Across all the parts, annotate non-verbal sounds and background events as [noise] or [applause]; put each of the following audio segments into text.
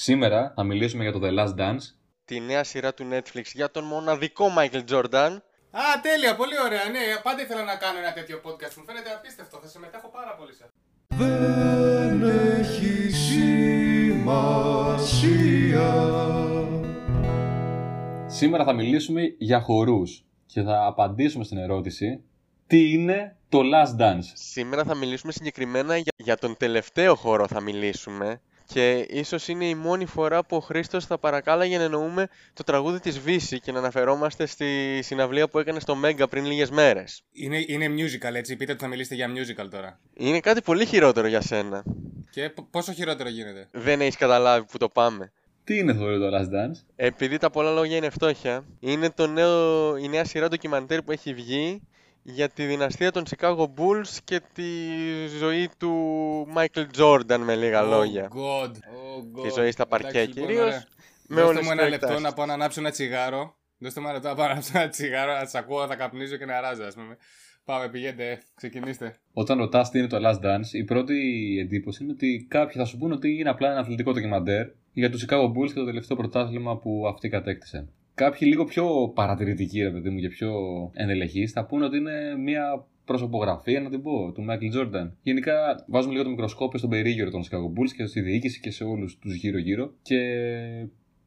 Σήμερα θα μιλήσουμε για το The Last Dance. Τη νέα σειρά του Netflix για τον μοναδικό Michael Jordan. Α, τέλεια, πολύ ωραία. Ναι, πάντα ήθελα να κάνω ένα τέτοιο podcast. Μου φαίνεται απίστευτο. Θα συμμετέχω πάρα πολύ σε αυτό. Δεν έχει σημασία. Σήμερα θα μιλήσουμε για χορούς και θα απαντήσουμε στην ερώτηση τι είναι το Last Dance; Σήμερα θα μιλήσουμε συγκεκριμένα για, για τον τελευταίο χώρο θα μιλήσουμε και ίσως είναι η μόνη φορά που ο Χρήστος θα παρακάλαγε να εννοούμε το τραγούδι της Βύση και να αναφερόμαστε στη συναυλία που έκανε στο Μέγκα πριν λίγες μέρες. Είναι, είναι musical, έτσι. Πείτε ότι θα μιλήσετε για musical τώρα. Είναι κάτι πολύ χειρότερο για σένα. Και π- πόσο χειρότερο γίνεται; Δεν έχεις καταλάβει που το πάμε. Τι είναι το, το Last Dance? Επειδή τα πολλά λόγια είναι φτώχεια, είναι το νέο, η νέα σειρά ντοκιμαντέρ που έχει βγει για τη δυναστεία των Chicago Bulls και τη ζωή του Michael Jordan με λίγα λόγια. Oh God. Oh God. Τη ζωή στα παρκέ Εντάξει, λοιπόν, κυρίως, ωραία. με Δώστε όλες μου τις ένα λεπτό προεκτάσεις. να πάω να ανάψω ένα τσιγάρο. Δώστε μου ένα λεπτό να πάω να ανάψω ένα τσιγάρο, να σα ακούω, θα καπνίζω και να ράζω, ας πούμε. Πάμε, πηγαίνετε, ξεκινήστε. Όταν ρωτάς τι είναι το Last Dance, η πρώτη εντύπωση είναι ότι κάποιοι θα σου πούνε ότι είναι απλά ένα αθλητικό ντοκιμαντέρ για τους Chicago Bulls και το τελευταίο πρωτάθλημα που αυτοί κατέκτησαν. Κάποιοι λίγο πιο παρατηρητικοί, ρε παιδί μου, και πιο ενδελεχεί, θα πούνε ότι είναι μια προσωπογραφία, να την πω, του Michael Jordan. Γενικά, βάζουμε λίγο το μικροσκόπιο στον περίγυρο των Chicago Bulls και στη διοίκηση και σε όλους τους γύρω-γύρω και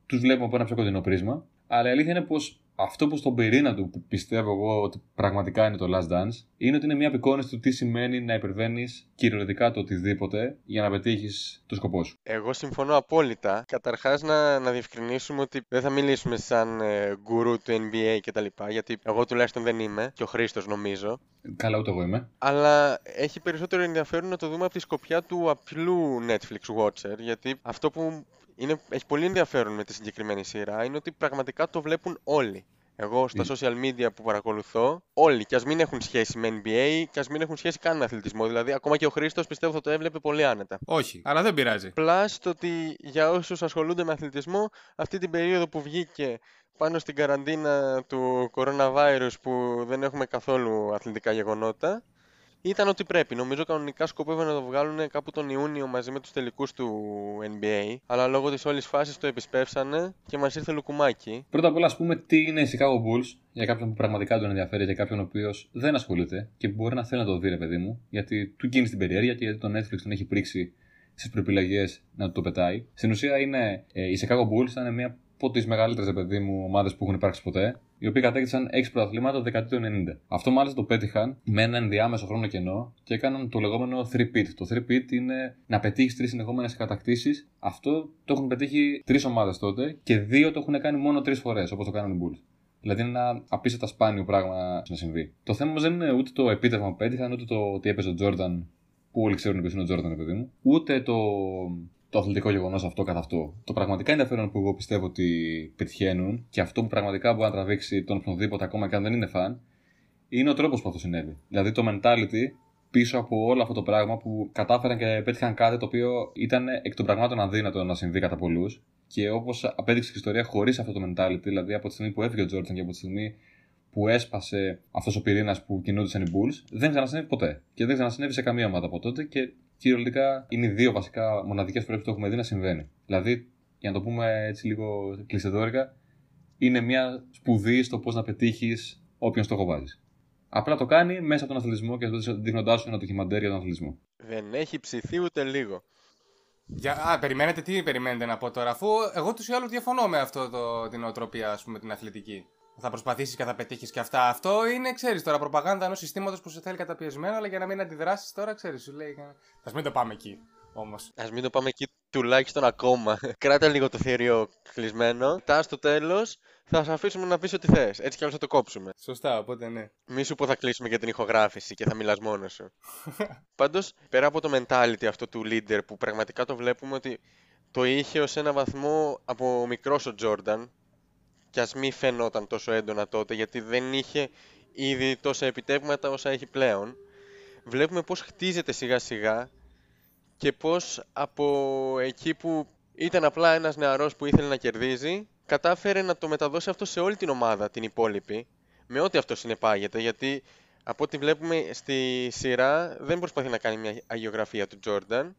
τους βλέπουμε από ένα πιο κοντινό πρίσμα. Αλλά η αλήθεια είναι πως αυτό που στον πυρήνα του που πιστεύω εγώ ότι πραγματικά είναι το Last Dance είναι ότι είναι μια απεικόνηση του τι σημαίνει να υπερβαίνεις κυριολεκτικά το οτιδήποτε για να πετύχεις το σκοπό σου. Εγώ συμφωνώ απόλυτα. Καταρχάς να, να διευκρινίσουμε ότι δεν θα μιλήσουμε σαν ε, γκουρού του NBA κτλ. Γιατί εγώ τουλάχιστον δεν είμαι και ο Χρήστος νομίζω. Καλά, ούτε εγώ είμαι. Αλλά έχει περισσότερο ενδιαφέρον να το δούμε από τη σκοπιά του απλού Netflix Watcher. Γιατί αυτό που είναι, έχει πολύ ενδιαφέρον με τη συγκεκριμένη σειρά είναι ότι πραγματικά το βλέπουν όλοι. Εγώ στα Ε. social media που παρακολουθώ, όλοι, και ας μην έχουν σχέση με NBA και ας μην έχουν σχέση καν με αθλητισμό. Δηλαδή, ακόμα και ο Χρήστος πιστεύω θα το έβλεπε πολύ άνετα. Όχι, αλλά δεν πειράζει. Plus το ότι για όσους ασχολούνται με αθλητισμό, αυτή την περίοδο που βγήκε πάνω στην καραντίνα του coronavirus που δεν έχουμε καθόλου αθλητικά γεγονότα, ήταν ότι πρέπει. Νομίζω κανονικά σκοπεύουν να το βγάλουν κάπου τον Ιούνιο μαζί με τους τελικούς του NBA, αλλά λόγω της όλης φάσης το επισπεύσανε και μας ήρθε λουκουμάκι. Πρώτα απ' όλα, ας πούμε, τι είναι οι Chicago Bulls για κάποιον που πραγματικά τον ενδιαφέρει, για κάποιον ο οποίος δεν ασχολείται και που μπορεί να θέλει να το δει, ρε παιδί μου, γιατί του γίνει την περιέργεια και γιατί το Netflix τον έχει πρίξει στις προπυλαγές να το πετάει. Στην ουσία είναι ε, οι Chicago Bulls ήταν μια από τις μεγαλύτερες, παιδί μου, ομάδες που έχουν υπάρξει ποτέ, οι οποίοι κατέκτησαν 6 πρωταθλήματα το δεκαετία του 90. Αυτό μάλιστα το πέτυχαν με ένα ενδιάμεσο χρόνο κενό και έκαναν το λεγόμενο 3-pit. Το 3-pit είναι να πετύχεις τρεις συνεχόμενες κατακτήσεις. Αυτό το έχουν πετύχει τρεις ομάδες τότε και δύο το έχουν κάνει μόνο τρεις φορές, όπως το κάνουν οι Bulls. Δηλαδή είναι ένα απίστευτα σπάνιο πράγμα να συμβεί. Το θέμα όμως δεν είναι ούτε το επίτευγμα που πέτυχαν, ούτε το ότι έπαιζε ο Τζόρνταν, που όλοι ξέρουν ποιος είναι ο Τζόρνταν, παιδί μου, ούτε το, το αθλητικό γεγονός αυτό καθ' αυτό. Το πραγματικά ενδιαφέρον που εγώ πιστεύω ότι πετυχαίνουν και αυτό που πραγματικά μπορεί να τραβήξει τον οποιονδήποτε ακόμα και αν δεν είναι φαν, είναι ο τρόπος που αυτό συνέβη. Δηλαδή το mentality πίσω από όλο αυτό το πράγμα που κατάφεραν και πέτυχαν κάτι το οποίο ήταν εκ των πραγμάτων αδύνατο να συμβεί κατά πολλούς. Και όπως απέδειξε και η ιστορία, χωρίς αυτό το mentality, δηλαδή από τη στιγμή που έφυγε ο Τζόρνταν και από τη στιγμή που έσπασε αυτός ο πυρήνας που κινούνταν οι Bulls, δεν ξανασυνέβη ποτέ. Και δεν ξανασυνέβη σε καμία ομάδα από τότε και κυριολεκτικά είναι οι δύο βασικά μοναδικές φορέ που το έχουμε δει να συμβαίνει. Δηλαδή, για να το πούμε έτσι λίγο κλειστεδόρικα, είναι μια σπουδή στο πώς να πετύχεις όποιον στόχο βάζεις. Απλά το κάνει μέσα από τον αθλητισμό και δείχνοντάς σου ένα ντοκιμαντέρ για τον αθλητισμό. Δεν έχει ψηθεί ούτε λίγο. Για, α, περιμένετε, τι περιμένετε να πω τώρα, αφού εγώ τους ή άλλους διαφωνώ με αυτό το, την οτροπία, ας πούμε, την αθλητική. Θα προσπαθήσεις και θα πετύχεις και αυτά. Αυτό είναι, ξέρεις τώρα, προπαγάνδα ενός συστήματος που σε θέλει καταπιεσμένο, αλλά για να μην αντιδράσεις τώρα, ξέρεις, σου λέει. Α μην το πάμε εκεί όμως. Α μην το πάμε εκεί τουλάχιστον ακόμα. [laughs] Κράτα λίγο το θηρίο κλεισμένο. Τα στο τέλος θα σε αφήσουμε να πεις ό,τι θες. Έτσι κι αλλιώ θα το κόψουμε. Σωστά, οπότε ναι. Μη σου πω θα κλείσουμε για την ηχογράφηση και θα μιλάς μόνος σου. [laughs] Πάντως, πέρα από το mentality αυτό του leader που πραγματικά το βλέπουμε ότι το είχε ως ένα βαθμό από μικρός ο Τζόρνταν. Κι ας μην φαινόταν τόσο έντονα τότε γιατί δεν είχε ήδη τόσα επιτεύγματα όσα έχει πλέον. Βλέπουμε πώς χτίζεται σιγά σιγά και πώς από εκεί που ήταν απλά ένας νεαρός που ήθελε να κερδίζει, κατάφερε να το μεταδώσει αυτό σε όλη την ομάδα, την υπόλοιπη, με ό,τι αυτό συνεπάγεται, γιατί από ό,τι βλέπουμε στη σειρά δεν προσπαθεί να κάνει μια αγιογραφία του Τζόρνταν,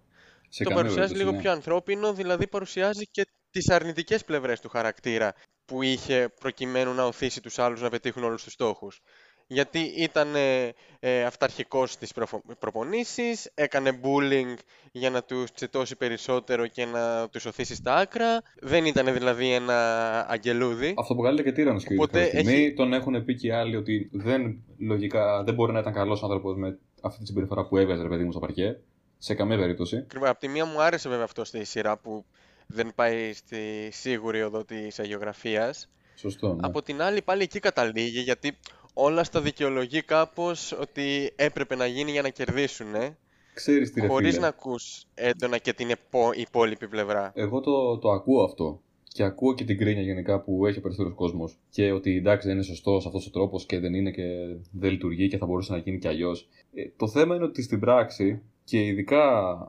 Σε το καμία παρουσιάζει περίπτωση, λίγο ναι. πιο ανθρώπινο, δηλαδή παρουσιάζει και τις αρνητικές πλευρές του χαρακτήρα που είχε προκειμένου να οθήσει τους άλλους να πετύχουν όλους τους στόχους. Γιατί ήταν ε, ε, αυταρχικός στις προφο- προπονήσεις, έκανε bullying για να τους τσιτώσει περισσότερο και να τους οθήσει στα άκρα. Δεν ήταν δηλαδή ένα αγγελούδι. Αυτοποκαλείται και τύρανο και Οπότε κάποια στιγμή. έχει- Τον έχουν πει και οι άλλοι ότι δεν, λογικά, δεν μπορεί να ήταν καλός άνθρωπος με αυτή τη συμπεριφορά που έβγαζε, ρε παιδί μου, στο παρκέ. Σε καμία περίπτωση. Ακριβώς. Απ' τη μία μου άρεσε βέβαια αυτό στη σειρά που δεν πάει στη σίγουρη οδό της αγιογραφίας. Σωστό. Ναι. Από την άλλη πάλι εκεί καταλήγει γιατί όλα στα δικαιολογεί κάπως ότι έπρεπε να γίνει για να κερδίσουν, ε, Ξέρεις τι ρε χωρίς φίλε. να ακούς έντονα και την επο- υπόλοιπη πλευρά. Εγώ το, το ακούω αυτό. Και ακούω και την κρίνια γενικά που έχει ο περισσότερος κόσμος. Και ότι εντάξει δεν είναι σωστός αυτός ο τρόπος και δεν είναι και δεν λειτουργεί και θα μπορούσε να γίνει και αλλιώς. Ε, το θέμα είναι ότι στην πράξη και ειδικά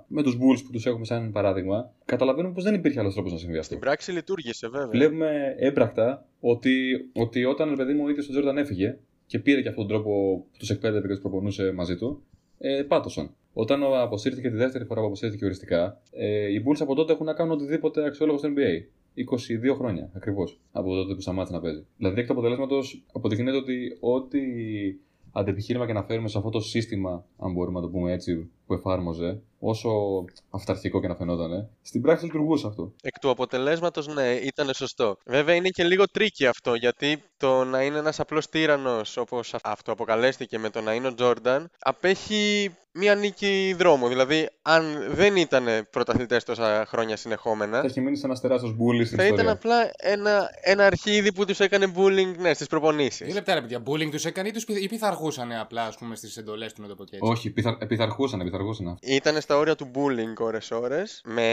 με τους Bulls που τους έχουμε σαν παράδειγμα, καταλαβαίνουμε πως δεν υπήρχε άλλος τρόπος να συμβεί αυτό. Στην πράξη λειτουργήσε βέβαια. Βλέπουμε έμπρακτα ότι, ότι όταν ρε παιδί μου ο ίδιος ο Τζόρνταν έφυγε και πήρε και αυτόν τον τρόπο που τους εκπαίδευε και τους προπονούσε μαζί του, ε, πάτωσαν. Όταν ο- αποσύρθηκε τη δεύτερη φορά που αποσύρθηκε οριστικά, ε, οι Bulls από τότε έχουν να κάνουν οτιδήποτε αξιόλογο στο NBA. 22 χρόνια ακριβώς από τότε που σταμάτησε να παίζει. Δηλαδή, εκ του αποτελέσματος αποδεικνύεται ότι ό,τι αντεπιχείρημα και να φέρουμε σε αυτό το σύστημα, αν μπορούμε να το πούμε έτσι, που εφάρμοζε, όσο αυταρχικό και να φαινόταν, στην πράξη λειτουργούσε αυτό. Εκ του αποτελέσματος, ναι, ήταν σωστό. Βέβαια είναι και λίγο tricky αυτό, γιατί το να είναι ένας απλός τύραννος, όπως αυτοαποκαλέστηκε με το να είναι ο Τζόρνταν, απέχει μία νίκη δρόμου. Δηλαδή, αν δεν ήταν πρωταθλητές τόσα χρόνια συνεχόμενα, Θα έχει μείνει σε ένα τεράστιο μπουλί στην θα ήταν ιστορία. απλά ένα, ένα αρχίδι που τους έκανε bullying, ναι, στις Δύο προπονήσεις. λεπτά ρε παιδιά. Bullying τους έκανε ή, τους, πειθ- ή πειθαρχούσαν απλά ας πούμε, στις εντολές του, να το πω και έτσι. Όχι, πιθα... επιθαρχούσαν, επιθαρχούσαν. Ήταν στα όρια του bullying ώρες-ώρες, με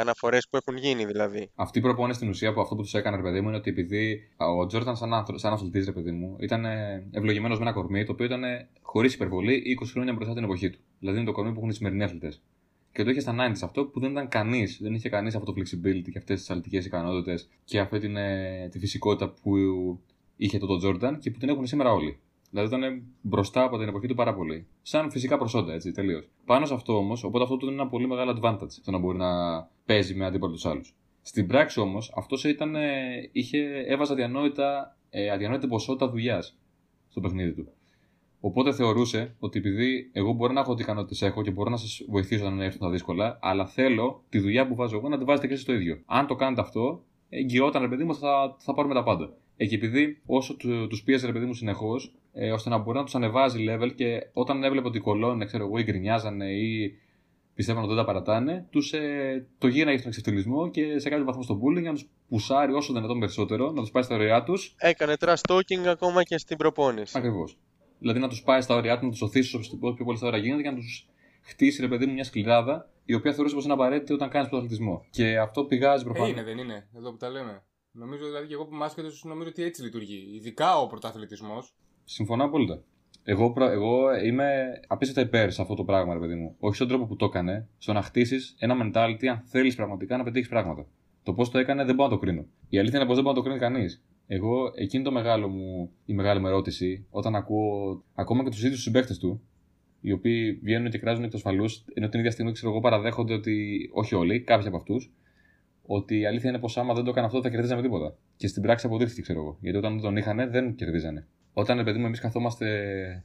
αναφορές που έχουν γίνει δηλαδή. Αυτή η προπόνηση στην ουσία που αυτό που τους έκανε, ρε παιδί μου, είναι ότι επειδή ο Τζόρταν, σαν, άνθρω... σαν αθλητής, ρε παιδί μου, ήταν ευλογημένος με ένα κορμί το οποίο ήταν χωρίς υπερβολή 20 χρόνια μπροστά την εποχή του. Δηλαδή είναι το κορμί που έχουν οι σημερινοί αθλητές. Και το είχε στα 90s αυτό που δεν ήταν κανείς, δεν είχε κανείς αυτό το flexibility και αυτές τις αθλητικές ικανότητες και αυτή την, ε, τη φυσικότητα που είχε το Τζόρνταν και που την έχουν σήμερα όλοι. Δηλαδή ήταν μπροστά από την εποχή του πάρα πολύ. Σαν φυσικά προσόντα, έτσι, τελείως. Πάνω σε αυτό όμως, οπότε αυτό του είναι ένα πολύ μεγάλο advantage στο να μπορεί να παίζει με αντίπαλο τους άλλους. Στην πράξη όμως, αυτό ήταν, ε, είχε, έβαζε αδιανόητα, ε, αδιανόητη ποσότητα δουλειάς στο παιχνίδι του. Οπότε θεωρούσε ότι επειδή εγώ μπορώ να έχω ό,τι ικανότητες έχω και μπορώ να σας βοηθήσω να έρθουν τα δύσκολα, αλλά θέλω τη δουλειά που βάζω εγώ να τη βάζετε και εσείς το ίδιο. Αν το κάνετε αυτό, εγγυόταν ρε παιδί μου θα, θα πάρουμε τα πάντα. Ε, και επειδή όσο του τους πίεζε ρε παιδί μου συνεχώς, ε, ώστε να μπορεί να τους ανεβάζει level και όταν έβλεπε ότι κολώνε, ξέρω εγώ, ή γκρινιάζανε ή πιστεύαν ότι δεν τα παρατάνε, τους, ε, το γύρναγε στον εξευτελισμό και σε κάποιο βαθμό στο bullying για να τους πουσάρει όσο δυνατόν περισσότερο, να τους πάει στα ωριά τους. Έκανε trash talking ακόμα και στην προπόνηση. Ακριβώς. Δηλαδή να τους πάει στα ωριά του, να τους οθήσει όσο πιο πολύ στα ωριά γίνεται και να τους χτίσει ρε παιδί μου μια σκληράδα η οποία θεωρούσε πως είναι απαραίτητη όταν κάνεις πρωταθλητισμό. Και αυτό πηγάζει Ε, προφανώς. είναι, δεν είναι. Εδώ που τα λέμε. Νομίζω δηλαδή και εγώ που είμαι άσχετος νομίζω ότι έτσι λειτουργεί. Ειδικά ο πρωταθλητισμός. Συμφωνώ απόλυτα. Εγώ, προ- εγώ είμαι απίστευτα υπέρ σε αυτό το πράγμα, ρε παιδί μου. Όχι στον τρόπο που το έκανε, στο να χτίσεις ένα mentality αν θέλεις πραγματικά να πετύχεις πράγματα. Το πώς το έκανε δεν μπορώ να το κρίνω. Η αλήθεια είναι πως δεν μπορεί να το κρίνει κανείς. Εγώ, εκείνη το μεγάλο μου, η μεγάλη μου ερώτηση, όταν ακούω ακόμα και τους ίδιους τους συμπαίχτε του, οι οποίοι βγαίνουν και κράζουν εκ του ασφαλούς, ενώ την ίδια στιγμή ξέρω εγώ παραδέχονται ότι, όχι όλοι, κάποιοι από αυτούς, ότι η αλήθεια είναι πως άμα δεν το έκανε αυτό δεν θα κερδίζαμε τίποτα. Και στην πράξη αποδείχθηκε, ξέρω εγώ. Γιατί όταν δεν τον είχαν δεν κερδίζανε. Όταν, ρε παιδί μου, εμείς καθόμαστε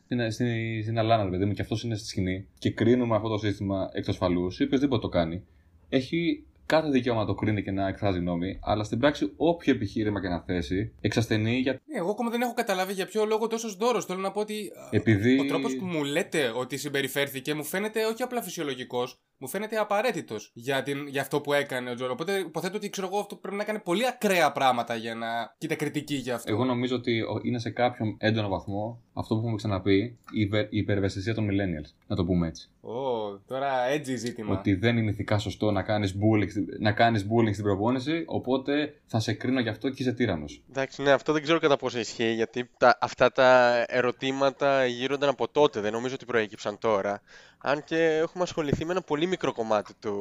στην, στην, στην Αλάνα, ρε παιδί μου, και αυτός είναι στη σκηνή και κρίνουμε αυτό το σύστημα εκ του ασφαλού, ή οποιοδήποτε το κάνει, έχει κάθε δικαίωμα να το κρίνει και να εκφράζει γνώμη, αλλά στην πράξη όποιο επιχείρημα και να θέσει εξασθενεί για. Ναι, εγώ ακόμα δεν έχω καταλάβει για ποιο λόγο τόσο δώρος. Θέλω να πω ότι α, Επειδή- ο τρόπος που μου λέτε ότι συμπεριφέρθηκε μου φαίνεται όχι απλά φυσιολογικός, μου φαίνεται απαραίτητος για, την- για αυτό που έκανε ο Τζόρο. Οπότε υποθέτω ότι ξέρω εγώ αυτό πρέπει να έκανε πολύ ακραία πράγματα για να κοίτα κριτική για αυτό. Εγώ νομίζω ότι ο- είναι σε κάποιον έντονο βαθμό αυτό που έχουμε ξαναπεί, η, υπερ- η υπερευαισθησία των millennials. Να το πούμε έτσι. Ω, τώρα έτσι ζήτημα. Ότι δεν είναι ηθικά σωστό να κάνεις bullying, στην- να κάνεις bullying στην προπόνηση, οπότε θα σε κρίνω γι' αυτό και είσαι τύρανος. Εντάξει, ναι, αυτό δεν ξέρω κατά πόσο ισχύει, γιατί τα, αυτά τα ερωτήματα γύρονταν από τότε, δεν νομίζω ότι προέκυψαν τώρα. Αν και έχουμε ασχοληθεί με ένα πολύ μικρό κομμάτι του,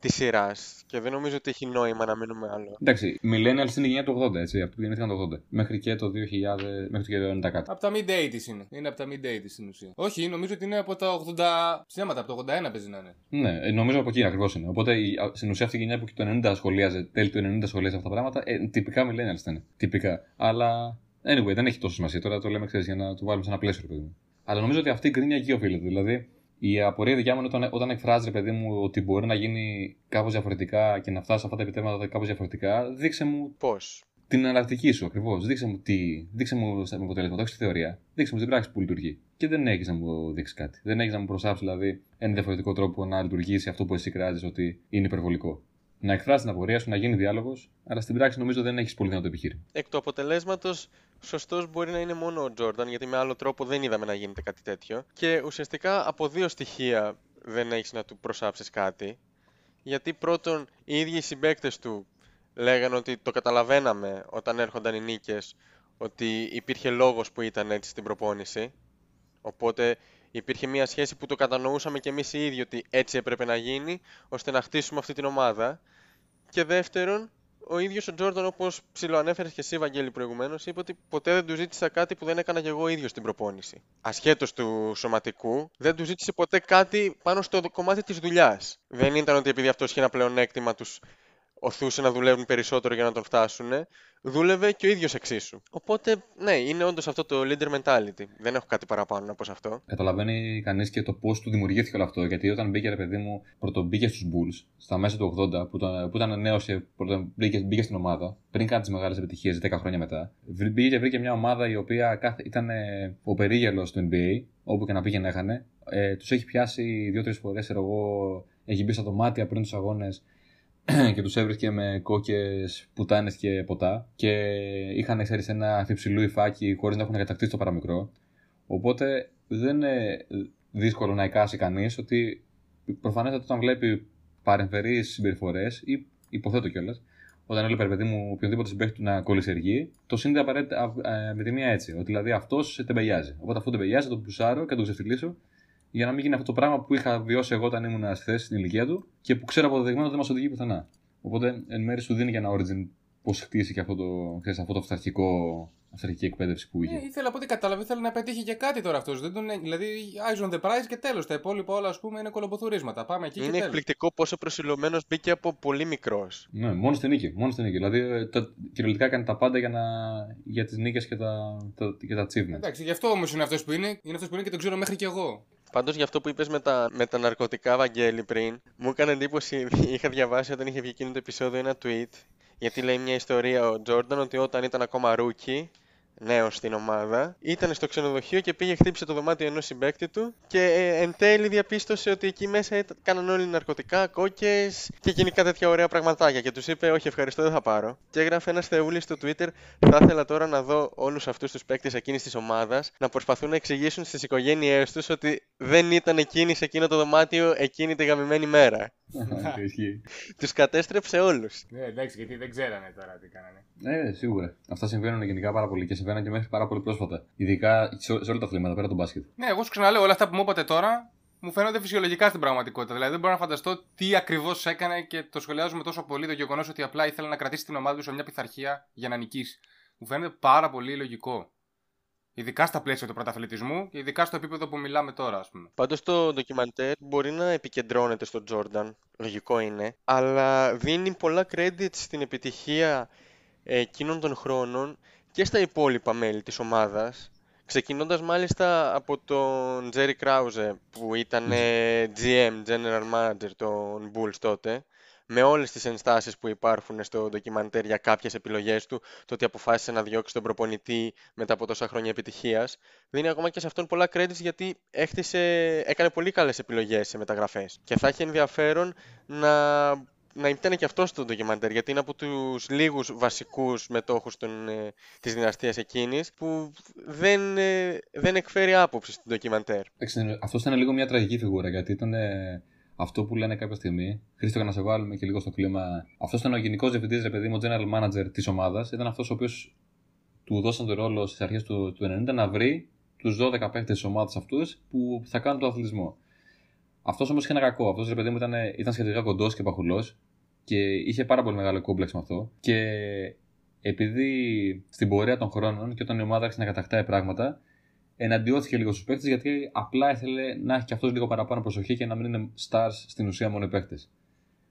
της σειράς και δεν νομίζω ότι έχει νόημα να μείνουμε άλλο. Εντάξει, millennials είναι η γενιά του 80, έτσι. Αυτό που γεννήθηκαν το 80. Μέχρι και το 2000, μέχρι και το 90 κάτι. Από τα mid mid-80s είναι. Είναι από τα mid-80s στην ουσία. Όχι, νομίζω ότι είναι από τα 80. Ψέματα, από το 81 παίζει να είναι. Ναι, ε, νομίζω από εκεί ακριβώς είναι. Οπότε η- α- στην ουσία αυτή η γενιά που και το 90 σχολίαζε, τέλη του 90 σχολίαζε αυτά τα πράγματα, ε, τυπικά millennials ήταν. Τυπικά. Αλλά anyway, δεν έχει τόσο σημασία. Τώρα το λέμε, ξέρεις, για να το βάλουμε σε ένα πλαίσιο, ρε παιδί μου. Αλλά νομίζω ότι αυτή η γκρίνια εκεί οφείλεται. Δηλαδή, η απορία δικιά μου είναι όταν, όταν εκφράζει, ρε παιδί μου, ότι μπορεί να γίνει κάπως διαφορετικά και να φτάσει σε αυτά τα επιτεύγματα κάπως διαφορετικά, δείξε μου Πώς; Την εναλλακτική σου ακριβώς. Δείξε μου τι. Δείξε μου στα αποτέλεσμα. Το έχει στη θεωρία. Δείξε μου στην πράξη που λειτουργεί. Και δεν έχεις να μου δείξεις κάτι. Δεν έχεις να μου προσάψεις δηλαδή ένα διαφορετικό τρόπο να λειτουργήσει αυτό που εσύ κράζεις ότι είναι υπερβολικό. Να εκφράσεις την απορία σου, να γίνει διάλογος, αλλά στην πράξη νομίζω δεν έχεις πολύ δυνατό επιχείρημα. Εκ του αποτελέσματος, σωστός μπορεί να είναι μόνο ο Τζόρνταν, γιατί με άλλο τρόπο δεν είδαμε να γίνεται κάτι τέτοιο. Και ουσιαστικά από δύο στοιχεία δεν έχεις να του προσάψεις κάτι. Γιατί πρώτον, οι ίδιοι οι συμπαίκτες του λέγανε ότι το καταλαβαίναμε όταν έρχονταν οι νίκες, ότι υπήρχε λόγος που ήταν έτσι στην προπόνηση. Οπότε υπήρχε μια σχέση που το κατανοούσαμε κι εμείς οι ίδιοι ότι έτσι έπρεπε να γίνει, ώστε να χτίσουμε αυτή την ομάδα. Και δεύτερον, ο ίδιος ο Τζόρνταν, όπως ψιλοανέφερες και εσύ, Βαγγέλη, προηγουμένως, είπε ότι ποτέ δεν του ζήτησα κάτι που δεν έκανα κι εγώ ίδιος στην προπόνηση. Ασχέτως του σωματικού, δεν του ζήτησε ποτέ κάτι πάνω στο κομμάτι της δουλειάς. Δεν ήταν ότι επειδή αυτός είχε ένα πλεονέκτημα τους οθούσε να δουλεύουν περισσότερο για να τον φτάσουν, δούλευε και ο ίδιος εξίσου. Οπότε, ναι, είναι όντως αυτό το leader mentality. Δεν έχω κάτι παραπάνω να πω σε αυτό. Καταλαβαίνει κανείς και το πώς του δημιουργήθηκε όλο αυτό. Γιατί όταν μπήκε, ρε παιδί μου, πρώτο μπήκε στους Bulls στα μέσα του 80, που ήταν, που ήταν νέος και πρώτο μπήκε, μπήκε στην ομάδα, πριν κάνει τις μεγάλες επιτυχίες 10 χρόνια μετά. βρ- Μπήκε και βρήκε μια ομάδα η οποία κάθε, ήταν ε, ο περίγελος του NBA, όπου και να πήγαινε έχανε. Ε, τους έχει πιάσει δύο-τρεις φορές, εγώ, έχει μπει στα δωμάτια πριν τους αγώνες [clears throat] και τους έβρισκε με κόκκες, πουτάνες και ποτά. Και είχαν, ξέρεις, ένα αφιψηλού υφάκι χωρίς να έχουν κατακτήσει το παραμικρό. Οπότε δεν είναι δύσκολο να εικάσει κανείς ότι προφανέστατα όταν βλέπει παρεμφερείς συμπεριφορές ή υποθέτω κιόλας, όταν έβλεπε ρε παιδί μου οποιοδήποτε συμπέχτη του να κολλησιεργεί, το σύνδεε απαραίτητα α, ε, με τη μία έτσι. Ότι δηλαδή αυτός τεμπελιάζει. Οπότε αυτό τεμπελιάζει, θα τον πουσάρω και θα τον ξεφτυλίσω για να μην γίνει αυτό το πράγμα που είχα βιώσει εγώ όταν ήμουν στη θέση στην ηλικία του και που ξέρω αποδεδειγμένο ότι δεν μας οδηγεί πουθενά. Οπότε εν μέρει σου δίνει και ένα origin πώς χτίσει αυτό το, ξέρεις, αυτό το αυταρχικό, αυταρχική εκπαίδευση που είχε. Ναι, ήθελα από ό,τι κατάλαβε, ήθελε να πετύχει και κάτι τώρα αυτός. Δηλαδή, eyes on the prize και τέλος. Τα υπόλοιπα όλα, ας πούμε, είναι κολομποθουρίσματα. Πάμε εκεί Είναι και τέλος. εκπληκτικό πόσο προσιλωμένος μπήκε από πολύ μικρός. Ναι, μόνος στην νίκη. Μόνος στην νίκη. Δηλαδή ε, τα, κυριολεκτικά έκανε τα πάντα για, να, για τις νίκες και τα, τα, και τα achievements. Εντάξει, γι' αυτό όμως είναι αυτός που είναι. Είναι αυτός που είναι και τον ξέρω μέχρι και εγώ. Πάντως για αυτό που είπες με τα, με τα ναρκωτικά, Βαγγέλη, πριν, μου έκανε εντύπωση. [laughs] Είχα διαβάσει όταν είχε βγει εκείνο το επεισόδιο ένα tweet. Γιατί λέει μια ιστορία ο Τζόρνταν ότι όταν ήταν ακόμα rookie, νέο στην ομάδα, ήταν στο ξενοδοχείο και πήγε χτύπησε το δωμάτιο ενός συμπαίκτη του και ε, εν τέλει διαπίστωσε ότι εκεί μέσα ήταν, κάναν όλοι ναρκωτικά, κόκες και γενικά τέτοια ωραία πραγματάκια. Και τους είπε: Όχι, ευχαριστώ, δεν θα πάρω. Και έγραφε ένας θεούλης στο Twitter: Θα ήθελα τώρα να δω όλους αυτούς τους παίκτες εκείνης της ομάδας να προσπαθούν να εξηγήσουν στις οικογένειές τους ότι δεν ήταν εκείνοι σε εκείνο το δωμάτιο εκείνη τη γαμημένη μέρα. Ισχύει. Τους κατέστρεψε όλους. Ναι, εντάξει, γιατί δεν ξέρανε τώρα τι κάνανε. Ναι, σίγουρα. Αυτά συμβαίνουν γενικά πάρα πολύ και συμβαίνουν και μέχρι πάρα πολύ πρόσφατα. Ειδικά σε, ό- σε όλα τα αθλήματα πέρα από τον μπάσκετ. Ναι, εγώ σου ξαναλέω όλα αυτά που μου είπατε τώρα μου φαίνονται φυσιολογικά στην πραγματικότητα. Δηλαδή δεν μπορώ να φανταστώ τι ακριβώς έκανε και το σχολιάζουμε τόσο πολύ το γεγονός ότι απλά ήθελε να κρατήσει την ομάδα του σε μια πειθαρχία για να νικήσει. Μου φαίνεται πάρα πολύ λογικό. Ειδικά στα πλαίσια του πρωταθλητισμού και ειδικά στο επίπεδο που μιλάμε τώρα, ας πούμε. Πάντως το ντοκιμαντέρ μπορεί να επικεντρώνεται στον Τζόρνταν, λογικό είναι, αλλά δίνει πολλά credits στην επιτυχία ε, εκείνων των χρόνων και στα υπόλοιπα μέλη της ομάδας, ξεκινώντας μάλιστα από τον Τζέρι Κράουζε που ήταν ε, GM, General Manager των Bulls τότε, με όλες τις ενστάσεις που υπάρχουν στο ντοκιμαντέρ για κάποιες επιλογές του, το ότι αποφάσισε να διώξει τον προπονητή μετά από τόσα χρόνια επιτυχίας, δίνει ακόμα και σε αυτόν πολλά credits γιατί έχτισε, έκανε πολύ καλές επιλογές σε μεταγραφές. Και θα έχει ενδιαφέρον να, να ήταν και αυτό στο ντοκιμαντέρ, γιατί είναι από τους λίγους βασικούς μετόχους των, ε, της δυναστείας εκείνης που δεν, ε, δεν εκφέρει άποψη στο ντοκιμαντέρ. Αυτό ήταν λίγο μια τραγική φιγούρα γιατί ήταν ε, αυτό που λένε κάποια στιγμή. Χρήστο, για να σε βάλουμε και λίγο στο κλίμα. Αυτός ήταν ο γενικός διευθυντής, ρε παιδί μου, ο general manager της ομάδας. Ήταν αυτός ο οποίος του δώσαν τον ρόλο στις αρχές του, του 90 να βρει τους 12 παίκτες της ομάδας αυτούς που θα κάνουν τον αθλητισμό. Αυτός όμως είχε ένα κακό. Αυτός ρε παιδί μου ήταν, ήταν σχετικά κοντός και παχουλός και είχε πάρα πολύ μεγάλο κόμπλεξ με αυτό. Και επειδή στην πορεία των χρόνων και όταν η ομάδα άρχισε να κατακτάει πράγματα, εναντιώθηκε λίγο στους παίχτε γιατί απλά ήθελε να έχει και αυτός λίγο παραπάνω προσοχή και να μην είναι stars στην ουσία μόνο οι παίχτε.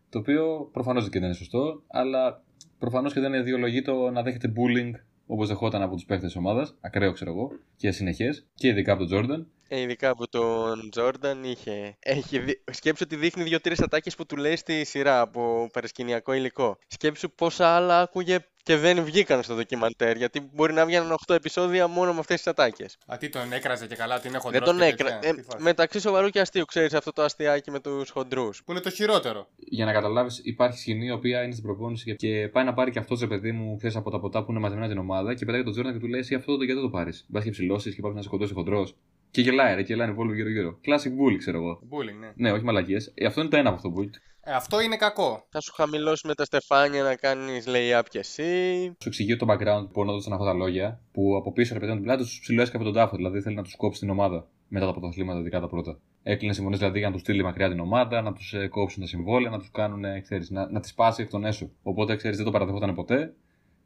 Το οποίο προφανώς και δεν είναι σωστό, αλλά προφανώς και δεν είναι διολογήτο να δέχεται bullying όπως δεχόταν από τους παίχτε της ομάδας, ακραίο ξέρω εγώ, και συνεχές, και ειδικά από τον Τζόρνταν. Ε, ειδικά από τον Τζόρνταν είχε. Έχει δει... Σκέψου ότι δείχνει δύο-τρεις ατάκες που του λέει στη σειρά από παρασκηνιακό υλικό. Σκέψου πόσα άλλα άκουγε και δεν βγήκαν στο ντοκιμαντέρ. Γιατί μπορεί να βγαίνουν 8 επεισόδια μόνο με αυτές τις ατάκες. Α, τι τον έκραζε και καλά, τι είναι Δεν χοντρός τον και έκρα. τέτοια, Ε, τι φάση. μεταξύ σοβαρού και αστείου, ξέρεις αυτό το αστιάκι με τους χοντρούς. Που είναι το χειρότερο. Για να καταλάβεις, υπάρχει σκηνή η οποία είναι στην προπόνηση και πάει να πάρει και αυτός ρε παιδί μου χθε από τα ποτά που είναι μαζεμένα την ομάδα και πετάει τον Τζόρνταν και του λέει: Εσύ αυτό το γιατί το πάρεις; Μπας και ψηλώσεις και πάει να σε σκοτώσει χοντρός. Και γελάει, ρε, και γελάει βόλου γύρω-γύρω. Classic bully, ξέρω εγώ. Bullying, ναι. Ναι, όχι μαλακίες. Ε, αυτό είναι το ένα από αυτό που. Ε, αυτό είναι κακό. Θα σου χαμηλώσει με τα στεφάνια να κάνεις lay-up κι εσύ. Σου εξηγεί το background που όντω αυτά τα λόγια. Που από πίσω ρε παιδί μου την πλάτη τους ψηλοέσκαβε τον τάφο. Δηλαδή θέλει να τους κόψει την ομάδα μετά τα πρωταθλήματα, ειδικά τα πρώτα. Έκλεινε συμφωνίες δηλαδή για να τους στείλει μακριά την ομάδα, να τους ε, κόψουν τα συμβόλαια, να τους κάνουν, ε, ξέρεις, να, να τη σπάσει εκ των έσω. Οπότε ξέρεις, δεν το παραδεχόταν ποτέ.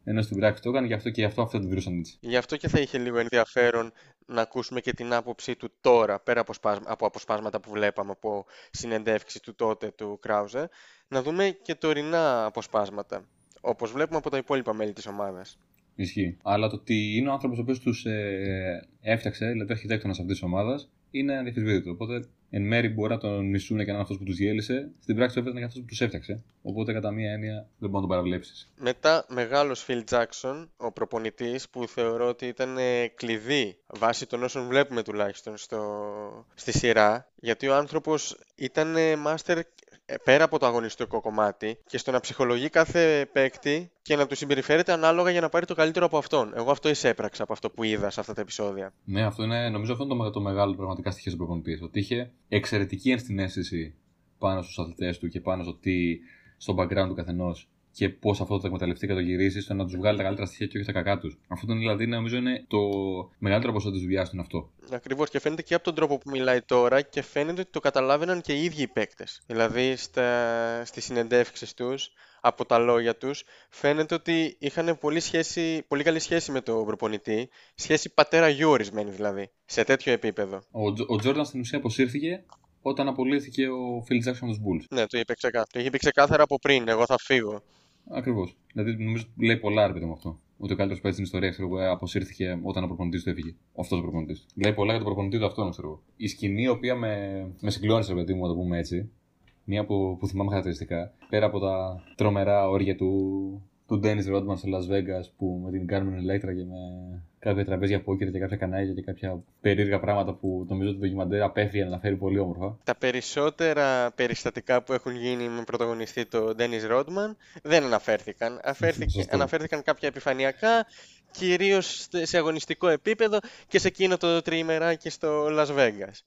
Ενώ στην πράξη το έκανε, γι' αυτό και γι' αυτό αυτό την βρούσαν έτσι. Γι' αυτό και θα είχε λίγο ενδιαφέρον να ακούσουμε και την άποψή του τώρα, πέρα από, σπάσ- από αποσπάσματα που βλέπαμε από συνεντεύξεις του τότε του Κράουζε, να δούμε και τωρινά αποσπάσματα, όπως βλέπουμε από τα υπόλοιπα μέλη της ομάδας. Ισχύει. Αλλά το ότι είναι ο άνθρωπος ο οποίος τους ε, έφτιαξε, δηλαδή ο αρχιτέκτονας αυτής της ομάδας, είναι αδιαφυσβήτητο. Οπότε εν μέρη μπορεί να τον μισούν και να είναι αυτός που τους διέλυσε. Στην πράξη το έφτιαξε και αυτός που τους έφτιαξε. Οπότε κατά μία έννοια δεν μπορείς να τον παραβλέψεις. Μετά μεγάλος Phil Jackson, ο προπονητής που θεωρώ ότι ήταν ε, κλειδί βάσει των όσων βλέπουμε τουλάχιστον στο, στη σειρά γιατί ο άνθρωπος ήταν ε, master ε, πέρα από το αγωνιστικό κομμάτι και στο να ψυχολογεί κάθε παίκτη και να του συμπεριφέρεται ανάλογα για να πάρει το καλύτερο από αυτόν. Εγώ αυτό εισέπραξα από αυτό που είδα σε αυτά τα επεισόδια. Ναι, αυτό είναι, νομίζω αυτό είναι το, με- το μεγάλο πραγματικά στοιχείο στον προπονητή. Ότι είχε εξαιρετική ενσυναίσθηση πάνω στους αθλητές του και πάνω στο τι, στο background του καθενός και πώς αυτό το εκμεταλλευτεί και το γυρίσει ώστε να τους βγάλει τα καλύτερα στοιχεία και όχι τα κακά τους. Αυτό είναι, δηλαδή νομίζω είναι το μεγαλύτερο ποσό της δουλειά του είναι αυτό. Ακριβώς και φαίνεται και από τον τρόπο που μιλάει τώρα και φαίνεται ότι το καταλάβαιναν και οι ίδιοι οι παίκτες. Δηλαδή στα, στις συνεντεύξεις τους, από τα λόγια τους, φαίνεται ότι είχαν πολύ, σχέση, πολύ καλή σχέση με τον προπονητή, σχέση πατέρα-γιου ορισμένη δηλαδή, σε τέτοιο επίπεδο. Ο, Τζο- ο Τζόρνταν στην ουσία αποσύρθηκε όταν απολύθηκε ο Phil Jackson από τους Bulls. Ναι, το είπε, ξεκά... το είχε πει ξεκάθαρα από πριν, εγώ θα φύγω. Ακριβώς. Δηλαδή νομίζω ότι λέει πολλά ρε παιδί μου αυτό. Ότι ο καλύτερος παίκτης στην ιστορία ξέρω, εγώ, αποσύρθηκε όταν ο προπονητής του έφυγε. Αυτός ο προπονητής. Λέει πολλά για τον προπονητή του αυτόν, ξέρω εγώ. Η σκηνή η οποία με, με συγκλώνησε, ρε παιδί μου, να το πούμε έτσι. Μία που, που θυμάμαι χαρακτηριστικά. Πέρα από τα τρομερά όρια του, του Dennis Rodman στο Las Vegas που με την Carmen Electra και με κάποια τραπέζια πόκερ και κάποια κανάλια και κάποια περίεργα πράγματα που νομίζω ότι το ντοκιμαντέρ απέφυγε να φέρει πολύ όμορφα. Τα περισσότερα περιστατικά που έχουν γίνει με πρωταγωνιστή το Dennis Rodman δεν αναφέρθηκαν. Αφέρθηκε- Σωστό. αναφέρθηκαν κάποια επιφανειακά, κυρίως στε- σε αγωνιστικό επίπεδο και σε εκείνο το τριημεράκι στο Las Vegas.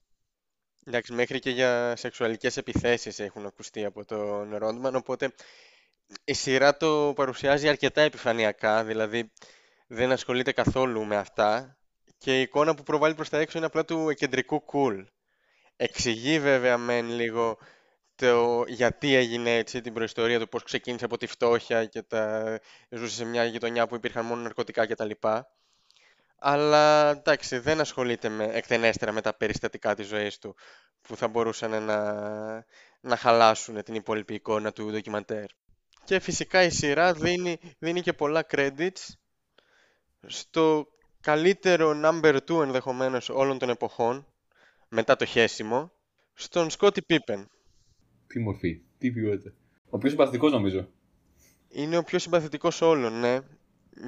Εντάξει, μέχρι και για σεξουαλικές επιθέσεις έχουν ακουστεί από τον Rodman, οπότε η σειρά το παρουσιάζει αρκετά επιφανειακά, δηλαδή δεν ασχολείται καθόλου με αυτά και η εικόνα που προβάλλει προς τα έξω είναι απλά του κεντρικού cool. Εξηγεί βέβαια μεν λίγο το γιατί έγινε έτσι, την προϊστορία του πώς ξεκίνησε από τη φτώχεια και τα... ζούσε σε μια γειτονιά που υπήρχαν μόνο ναρκωτικά κτλ. Αλλά εντάξει, δεν ασχολείται με, εκτενέστερα με τα περιστατικά της ζωής του που θα μπορούσαν να, να χαλάσουν την υπόλοιπη εικόνα του ντοκιμαντέρ. Και φυσικά η σειρά δίνει, δίνει και πολλά credits στο καλύτερο number 2 ενδεχομένως όλων των εποχών μετά το χέσιμο στον Σκότι Πίπεν. Τι μορφή, τι ποιότητα. Ο πιο συμπαθητικός νομίζω. Είναι ο πιο συμπαθητικός όλων, ναι.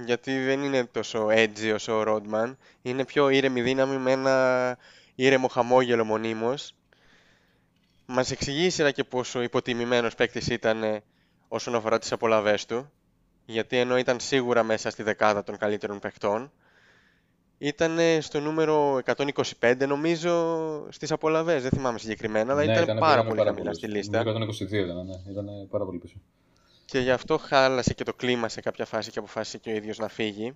Γιατί δεν είναι τόσο edgy όσο ο Rodman. Είναι πιο ήρεμη δύναμη με ένα ήρεμο χαμόγελο μονίμως. Μας εξηγεί η σειρά και πόσο υποτιμημένος παίκτης ήταν ε, όσον αφορά τις απολαβές του. Γιατί ενώ ήταν σίγουρα μέσα στη δεκάδα των καλύτερων παιχτών, ήταν ε, στο νούμερο 125 νομίζω στις απολαβές. Δεν θυμάμαι συγκεκριμένα, αλλά Ναι, ήταν ήταν- πάρα ήταν πολύ πάρα χαμηλά πολλούς. στη λίστα. Νομίζω 122 ήταν, ναι. Ήταν πάρα πολύ πίσω. Και γι' αυτό χάλασε και το κλίμα σε κάποια φάση και αποφάσισε και ο ίδιος να φύγει.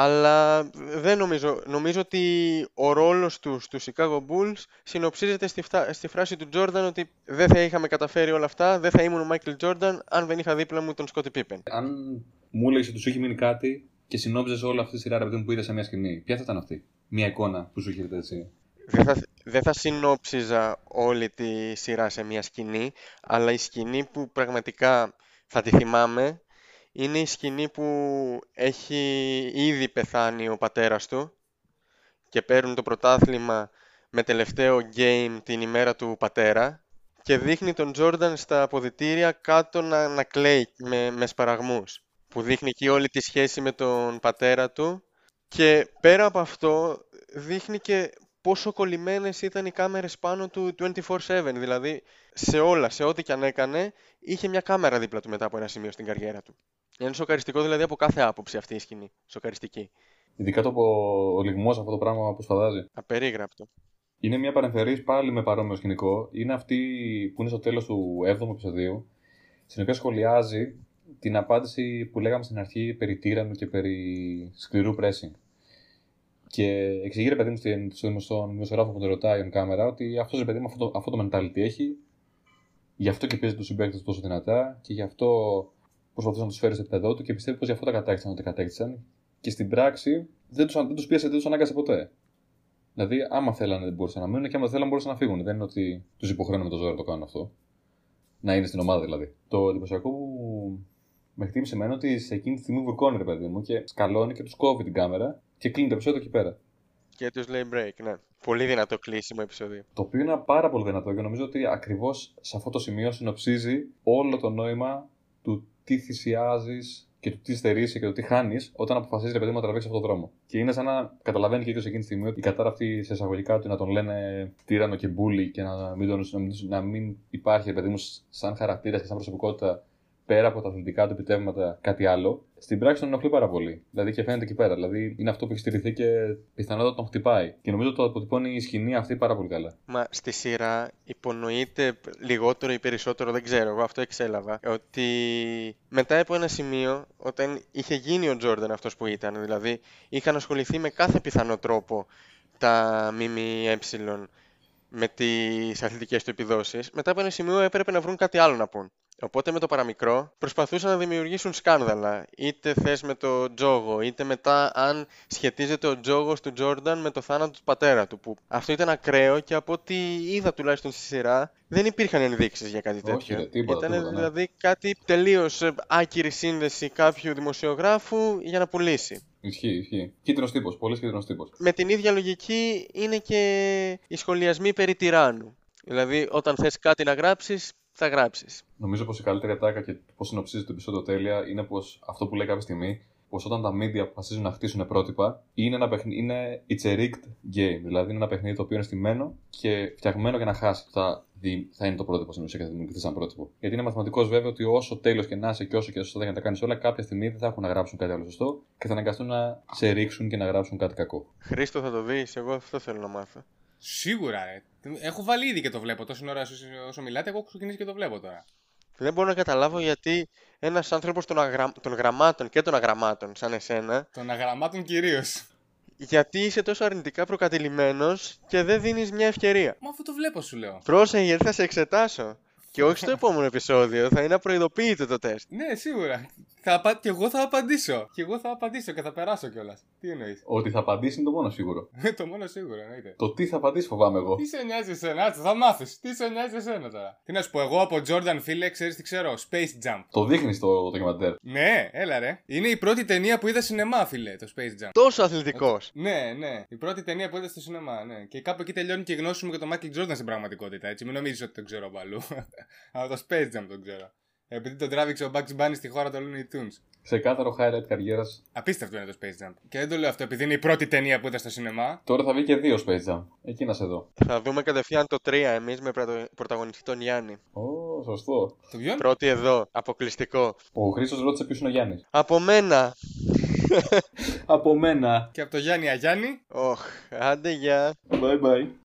Αλλά δεν νομίζω. Νομίζω ότι ο ρόλος τους στους Chicago Bulls συνοψίζεται στη, φτα- στη φράση του Jordan ότι δεν θα είχαμε καταφέρει όλα αυτά, δεν θα ήμουν ο Michael Jordan αν δεν είχα δίπλα μου τον Scottie Pippen. Αν μου έλεγες ότι σου έχει μείνει κάτι και συνόψιζε όλη αυτή τη σειρά ρε παιδί μου που είδες σε μια σκηνή, ποια θα ήταν αυτή; Μια εικόνα που σου έρχεται έτσι; Δεν θα, δεν θα συνόψιζα όλη τη σειρά σε μια σκηνή, αλλά η σκηνή που πραγματικά θα τη θυμάμαι είναι η σκηνή που έχει ήδη πεθάνει ο πατέρας του και παίρνουν το πρωτάθλημα με τελευταίο game την ημέρα του πατέρα και δείχνει τον Τζόρνταν στα αποδητήρια κάτω να, να κλαίει με, με σπαραγμούς που δείχνει εκεί όλη τη σχέση με τον πατέρα του και πέρα από αυτό δείχνει και πόσο κολλημένες ήταν οι κάμερες πάνω του 24-7 δηλαδή σε όλα, σε ό,τι και αν έκανε είχε μια κάμερα δίπλα του μετά από ένα σημείο στην καριέρα του είναι σοκαριστικό δηλαδή από κάθε άποψη αυτή η σκηνή, σοκαριστική Ειδικά το ο λιγμός αυτό το πράγμα που σφαδάζει. απερίγραπτο Είναι μια παρεμφερής πάλι με παρόμοιο σκηνικό. Είναι αυτή που είναι στο τέλος του 7ου επεισοδίου, στην οποία σχολιάζει την απάντηση που λέγαμε στην αρχή περί τύραννου και περί σκληρού pressing. Και εξηγεί ρε παιδί μου στην- στον στον δημοσιογράφο που τον ρωτάει on κάμερα ότι αυτός ρε παιδί μου αυτό το, αυτό το mentality έχει, γι' αυτό και παίζει τους συμπαίκτες τόσο δυνατά και γι' αυτό προσπαθούσε να τους φέρει στο επίπεδό του και πιστεύει πως γι' αυτό τα κατέκτησαν ό,τι κατέκτησαν. Και στην πράξη δεν τους δεν τους πίεσε, δεν τους ανάγκασε ποτέ. Δηλαδή, άμα θέλανε δεν μπορούσαν να μείνουν και άμα δεν θέλανε μπορούσαν να φύγουν. Δεν είναι ότι τους υποχρεώνουν με το ζώο να το κάνουν αυτό. Να είναι στην ομάδα δηλαδή. Το εντυπωσιακό που με χτύπησε εμένα ότι σε εκείνη τη στιγμή βουρκώνει ρε παιδί μου και σκαλώνει και τους κόβει την κάμερα και κλείνει το επεισόδιο εκεί πέρα. και τους λέει break, ναι. Πολύ δυνατό κλείσιμο επεισόδιο. Το οποίο είναι πάρα πολύ δυνατό και νομίζω ότι ακριβώς σε αυτό το σημείο συνοψίζει όλο το νόημα του τι θυσιάζεις και του τι στερείσαι και το τι χάνεις όταν αποφασίζεις ρε παιδί μου να τραβήξεις αυτόν τον δρόμο. Και είναι σαν να καταλαβαίνει και ο ίδιος εκείνη τη στιγμή ότι η κατάρα αυτή σε εισαγωγικά του να τον λένε τύρανο και μπούλι και να μην, τον, να μην, να μην υπάρχει ρε παιδί μου σαν χαρακτήρας και σαν προσωπικότητα πέρα από τα αθλητικά του επιτεύγματα κάτι άλλο, στην πράξη τον ενοχλεί πάρα πολύ. Δηλαδή και φαίνεται εκεί πέρα. Δηλαδή είναι αυτό που έχει στηριχθεί και πιθανότατα τον χτυπάει. Και νομίζω το αποτυπώνει η σκηνή αυτή πάρα πολύ καλά. Μα στη σειρά υπονοείται λιγότερο ή περισσότερο, δεν ξέρω, εγώ αυτό εξέλαβα, ότι μετά από ένα σημείο, όταν είχε γίνει ο Τζόρνταν αυτός που ήταν, δηλαδή είχαν ασχοληθεί με κάθε πιθανό τρόπο τα ΜΜΕ με τις αθλητικές του επιδόσεις, μετά από ένα σημείο έπρεπε να βρουν κάτι άλλο να πούν. Οπότε με το παραμικρό προσπαθούσαν να δημιουργήσουν σκάνδαλα. Είτε θες με το τζόγο, είτε μετά αν σχετίζεται ο τζόγος του Τζόρνταν με το θάνατο του πατέρα του. Που αυτό ήταν ακραίο και από ό,τι είδα τουλάχιστον στη σειρά δεν υπήρχαν ενδείξεις για κάτι Όχι, τέτοιο. ρε, τίποτα, ήταν τίποτα, ναι. δηλαδή κάτι τελείως ε, άκυρη σύνδεση κάποιου δημοσιογράφου για να πουλήσει. Ισχύει, ισχύει. Κίτρινος τύπος, πολύς κίτρινος τύπος. Με την ίδια λογική είναι και οι σχολιασμοί περί τυράννου. Δηλαδή όταν θες κάτι να γράψεις, θα γράψεις. Νομίζω πως η καλύτερη ατάκα και πώς συνοψίζει το επεισόδιο τέλεια είναι πως αυτό που λέει κάποια στιγμή, πως όταν τα media αποφασίζουν να χτίσουν πρότυπα, είναι ένα παιχνίδι, είναι it's a rigged game. Δηλαδή είναι ένα παιχνίδι το οποίο είναι στημένο και φτιαγμένο για να χάσει. Θα, δι- θα είναι το πρότυπο στην ουσία και θα δημιουργηθεί σαν πρότυπο. Γιατί είναι μαθηματικός βέβαια ότι όσο τέλειο και να είσαι και όσο και σωστά για να τα κάνεις όλα, κάποια στιγμή δεν θα έχουν να γράψουν κάτι άλλο σωστό και θα αναγκαστούν να σε ρίξουν και να γράψουν κάτι κακό. Χρήστο θα το δεις, εγώ αυτό θέλω να μάθω. Σίγουρα, ρε. Έχω βάλει ήδη και το βλέπω. Τόση ώρα όσο, όσο μιλάτε, εγώ έχω ξεκινήσει και το βλέπω τώρα. Δεν μπορώ να καταλάβω γιατί ένας άνθρωπος των, αγρα... των γραμμάτων και των αγραμμάτων σαν εσένα, Των αγραμμάτων κυρίως. γιατί είσαι τόσο αρνητικά προκατηλημένος και δεν δίνεις μια ευκαιρία. Μα αφού το βλέπω, σου λέω. Πρόσεχε γιατί θα σε εξετάσω. Και όχι στο επόμενο επεισόδιο, θα είναι απροειδοποιητό το τεστ. Ναι, σίγουρα. Θα απα... Και εγώ θα απαντήσω. Και εγώ θα απαντήσω και θα περάσω κιόλας. Τι εννοείς; Ότι θα απαντήσει είναι το μόνο σίγουρο. [laughs] το μόνο σίγουρο εννοείται. Το τι θα απαντήσει φοβάμαι εγώ. Τι σε νοιάζει εσένα, άτσε, θα μάθεις. Τι σε νοιάζει εσένα τώρα; Τι να σου πω, εγώ από Jordan φίλε, ξέρεις τι ξέρω; Space Jump. Το δείχνεις στο ντοκιμαντέρ. Ναι, έλα ρε. Είναι η πρώτη ταινία που είδα σινεμά, φίλε, το Space Jump. Τόσο αθλητικός. Ναι, ναι. Η πρώτη ταινία που είδα στο σινεμά, ναι. Και κάπου εκεί τελειώνει και η γνώση μου για τον Michael Jordan στην πραγματικότητα, έτσι. Μην νομίζεις ότι τον ξέρω από αλλού. Από το Space Jump τον ξέρω. Επειδή τον τράβηξε ο Bugs Bunny στη χώρα των Looney Tunes. Ξεκάθαρο highlight καριέρας. Απίστευτο είναι το Space Jump. Και δεν το λέω αυτό επειδή είναι η πρώτη ταινία που είδα στο σινεμά. Τώρα θα βγει και δύο Space Jam. Εκεί να σε δω. Θα δούμε κατευθείαν το 3 εμείς με πρωτο- πρωταγωνιστή τον Γιάννη. Ω, σωστό. Το ποιον; Πρώτη εδώ, αποκλειστικό. Ο Χρήστος ρώτησε ποιος είναι ο Γιάννης. Από μένα. [laughs] Από μένα. Και από το Γιάννη Αγιάννη. Οχ, άντε γεια. Bye bye.